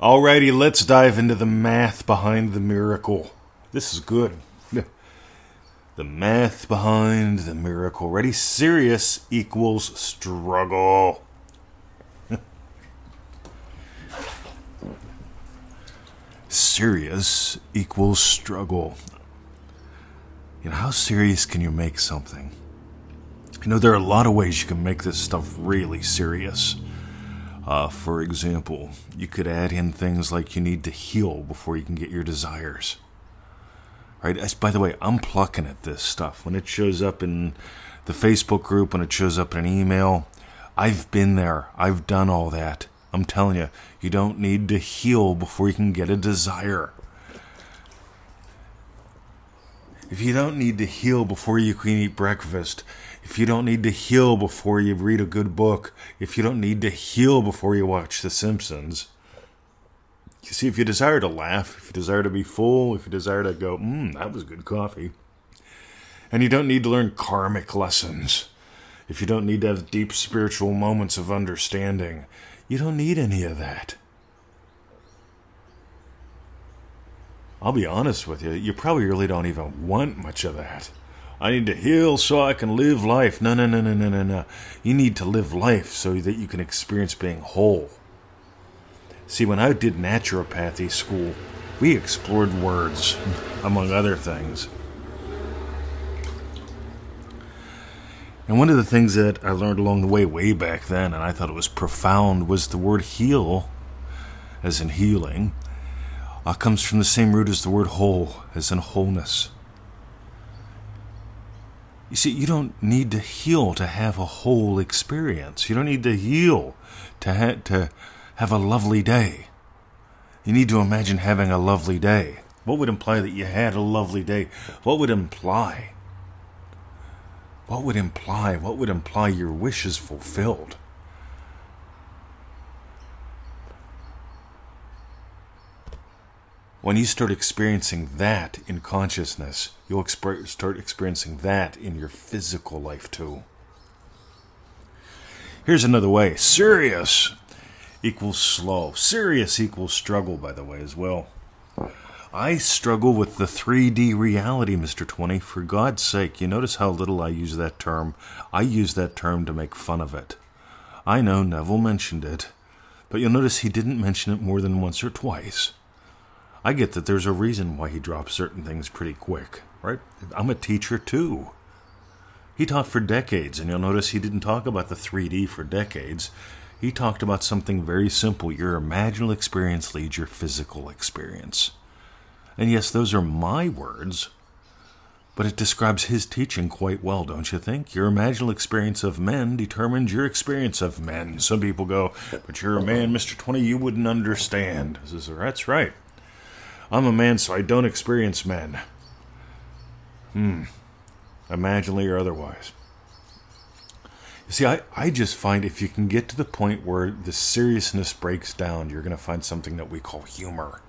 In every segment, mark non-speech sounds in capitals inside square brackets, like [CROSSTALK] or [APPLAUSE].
Alrighty, let's dive into the math behind the miracle. This is good. [LAUGHS] The math behind the miracle. Ready? Serious equals struggle. [LAUGHS] serious equals struggle. You know, how serious can you make something? You know, there are a lot of ways you can make this stuff really serious. Uh, for example, you could add in things like you need to heal before you can get your desires. Right? By the way, I'm plucking at this stuff. When it shows up in the Facebook group, when it shows up in an email, I've been there. I've done all that. I'm telling you, you don't need to heal before you can get a desire. If you don't need to heal before you can eat breakfast, if you don't need to heal before you read a good book, if you don't need to heal before you watch The Simpsons, you see, if you desire to laugh, if you desire to be full, if you desire to go, mmm, that was good coffee, and you don't need to learn karmic lessons, if you don't need to have deep spiritual moments of understanding, you don't need any of that. I'll be honest with you, you probably really don't even want much of that. I need to heal so I can live life. No, no, no, no, no, no, no. You need to live life so that you can experience being whole. See, when I did naturopathy school, we explored words, [LAUGHS] among other things. And one of the things that I learned along the way, way back then, and I thought it was profound, was the word heal, as in healing, uh, comes from the same root as the word whole, as in wholeness. You see, you don't need to heal to have a whole experience. You don't need to heal to, ha- to have a lovely day. You need to imagine having a lovely day. What would imply that you had a lovely day? What would imply? What would imply? What would imply your wish is fulfilled? When you start experiencing that in consciousness, you'll exp- start experiencing that in your physical life too. Here's another way serious equals slow. Serious equals struggle, by the way, as well. I struggle with the 3D reality, Mr. 20. For God's sake, you notice how little I use that term. I use that term to make fun of it. I know Neville mentioned it, but you'll notice he didn't mention it more than once or twice. I get that there's a reason why he drops certain things pretty quick, right? I'm a teacher too. He taught for decades, and you'll notice he didn't talk about the 3D for decades. He talked about something very simple your imaginal experience leads your physical experience. And yes, those are my words, but it describes his teaching quite well, don't you think? Your imaginal experience of men determines your experience of men. Some people go, but you're a man, Mr. 20, you wouldn't understand. Says, That's right. I'm a man, so I don't experience men. Hmm. Imaginally or otherwise. You see, I, I just find if you can get to the point where the seriousness breaks down, you're going to find something that we call humor.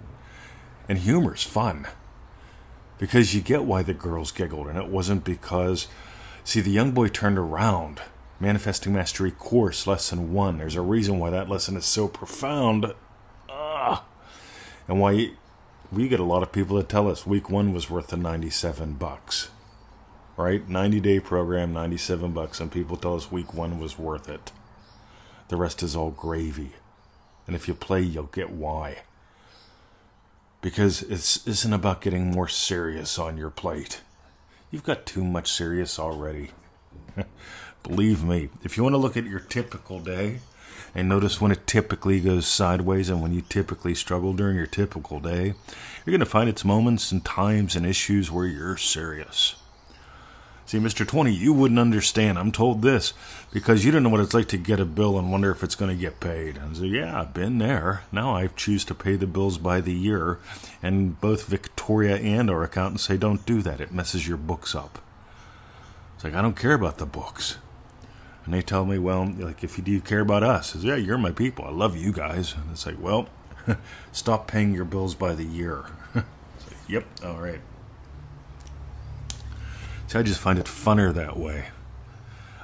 And humor's fun. Because you get why the girls giggled, and it wasn't because. See, the young boy turned around. Manifesting Mastery Course, Lesson 1. There's a reason why that lesson is so profound. Ah! And why we get a lot of people that tell us week one was worth the 97 bucks right? 90 day program 97 bucks and people tell us week one was worth it. The rest is all gravy. And if you play you'll get why. Because it's isn't about getting more serious on your plate. You've got too much serious already. [LAUGHS] Believe me if you want to look at your typical day and notice when it typically goes sideways and when you typically struggle during your typical day, you're going to find its moments and times and issues where you're serious. See, Mr. 20, you wouldn't understand. I'm told this because you don't know what it's like to get a bill and wonder if it's going to get paid. And so, yeah, I've been there. Now I choose to pay the bills by the year. And both Victoria and our accountant say, don't do that. It messes your books up. It's like, I don't care about the books. And they tell me, well, like, if you do care about us, says, yeah, you're my people. I love you guys. And it's like, well, [LAUGHS] stop paying your bills by the year. [LAUGHS] like, yep, all right. See, I just find it funner that way.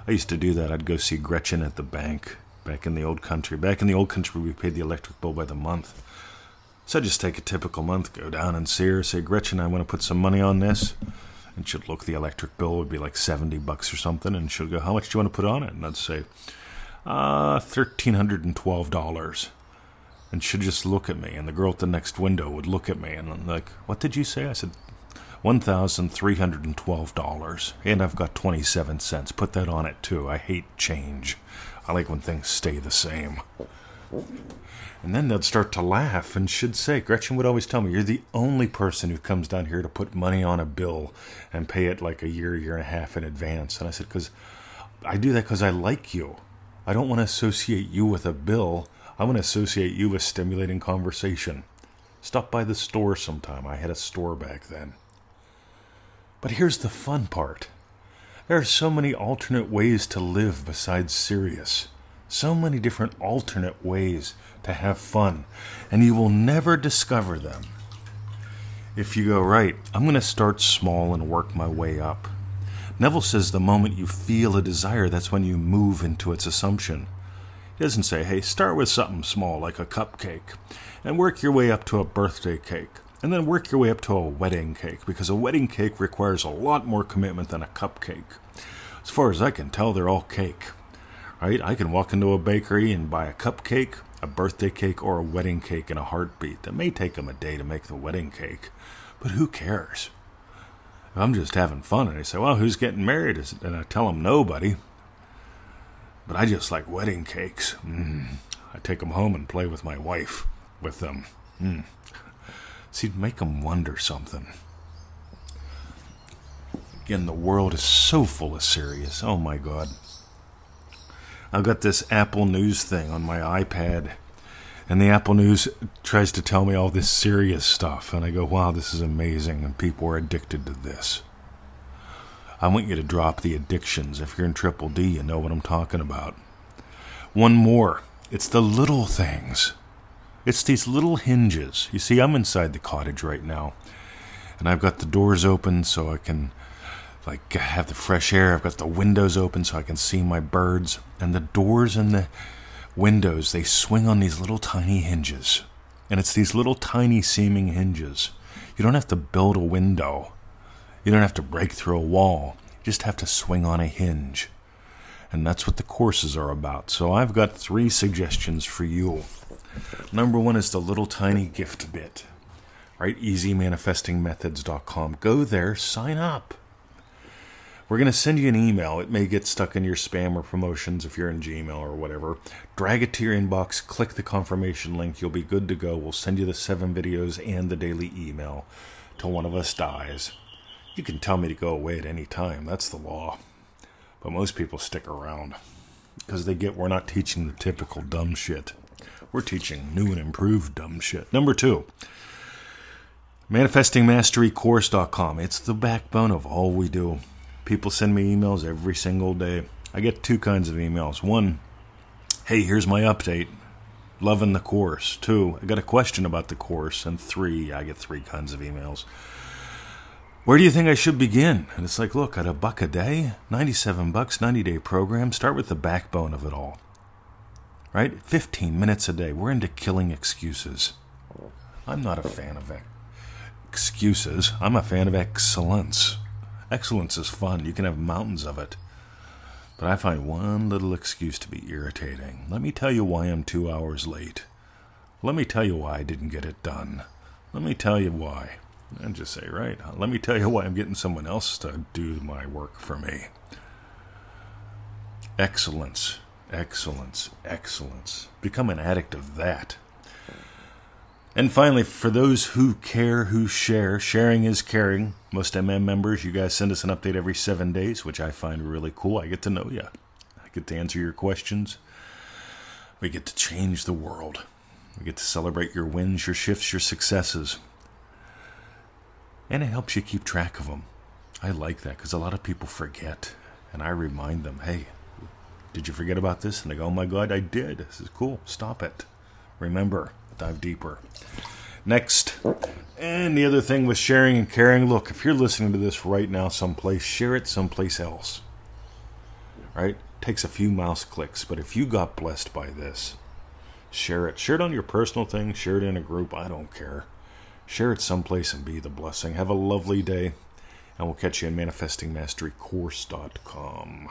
I used to do that. I'd go see Gretchen at the bank back in the old country. Back in the old country, we paid the electric bill by the month. So I just take a typical month, go down and see her, say, Gretchen, I want to put some money on this. And she'd look, the electric bill would be like 70 bucks or something. And she'll go, How much do you want to put on it? And I'd say, uh, $1,312. And she'd just look at me. And the girl at the next window would look at me. And I'm like, What did you say? I said, $1,312. And I've got 27 cents. Put that on it too. I hate change. I like when things stay the same. And then they'd start to laugh and should say, Gretchen would always tell me, You're the only person who comes down here to put money on a bill and pay it like a year, year and a half in advance. And I said, Because I do that because I like you. I don't want to associate you with a bill. I want to associate you with stimulating conversation. Stop by the store sometime. I had a store back then. But here's the fun part there are so many alternate ways to live besides serious. So many different alternate ways to have fun, and you will never discover them. If you go, right, I'm going to start small and work my way up. Neville says the moment you feel a desire, that's when you move into its assumption. He doesn't say, hey, start with something small like a cupcake and work your way up to a birthday cake and then work your way up to a wedding cake because a wedding cake requires a lot more commitment than a cupcake. As far as I can tell, they're all cake. Right? I can walk into a bakery and buy a cupcake, a birthday cake, or a wedding cake in a heartbeat. That may take them a day to make the wedding cake, but who cares? If I'm just having fun and they say, well, who's getting married? And I tell them nobody. But I just like wedding cakes. Mm. I take them home and play with my wife with them. Mm. See, make them wonder something. Again, the world is so full of serious. Oh my God. I've got this Apple News thing on my iPad, and the Apple News tries to tell me all this serious stuff, and I go, wow, this is amazing, and people are addicted to this. I want you to drop the addictions. If you're in Triple D, you know what I'm talking about. One more it's the little things. It's these little hinges. You see, I'm inside the cottage right now, and I've got the doors open so I can like have the fresh air. I've got the windows open so I can see my birds. And the doors and the windows, they swing on these little tiny hinges. And it's these little tiny seeming hinges. You don't have to build a window. You don't have to break through a wall. You just have to swing on a hinge. And that's what the courses are about. So I've got three suggestions for you. Number one is the little tiny gift bit. Right? EasyManifestingMethods.com. Go there, sign up. We're going to send you an email. It may get stuck in your spam or promotions if you're in Gmail or whatever. Drag it to your inbox, click the confirmation link. You'll be good to go. We'll send you the seven videos and the daily email till one of us dies. You can tell me to go away at any time. That's the law. But most people stick around because they get we're not teaching the typical dumb shit. We're teaching new and improved dumb shit. Number two, manifestingmasterycourse.com. It's the backbone of all we do. People send me emails every single day. I get two kinds of emails. One, hey, here's my update. Loving the course. Two, I got a question about the course. And three, I get three kinds of emails. Where do you think I should begin? And it's like, look, at a buck a day, 97 bucks, 90 day program, start with the backbone of it all. Right? 15 minutes a day. We're into killing excuses. I'm not a fan of excuses. I'm a fan of excellence. Excellence is fun. You can have mountains of it. But I find one little excuse to be irritating. Let me tell you why I'm two hours late. Let me tell you why I didn't get it done. Let me tell you why. And just say, right, let me tell you why I'm getting someone else to do my work for me. Excellence, excellence, excellence. Become an addict of that. And finally, for those who care, who share, sharing is caring. Most MM members, you guys send us an update every seven days, which I find really cool. I get to know you, I get to answer your questions. We get to change the world. We get to celebrate your wins, your shifts, your successes. And it helps you keep track of them. I like that because a lot of people forget. And I remind them, hey, did you forget about this? And they go, oh my God, I did. This is cool. Stop it. Remember dive deeper. Next, and the other thing with sharing and caring look, if you're listening to this right now someplace, share it someplace else. Right? Takes a few mouse clicks, but if you got blessed by this, Share it. Share it on your personal thing. Share it in a group. I don't care. Share it someplace and be the blessing. Have a lovely day. And we'll catch you at manifestingmasterycourse.com.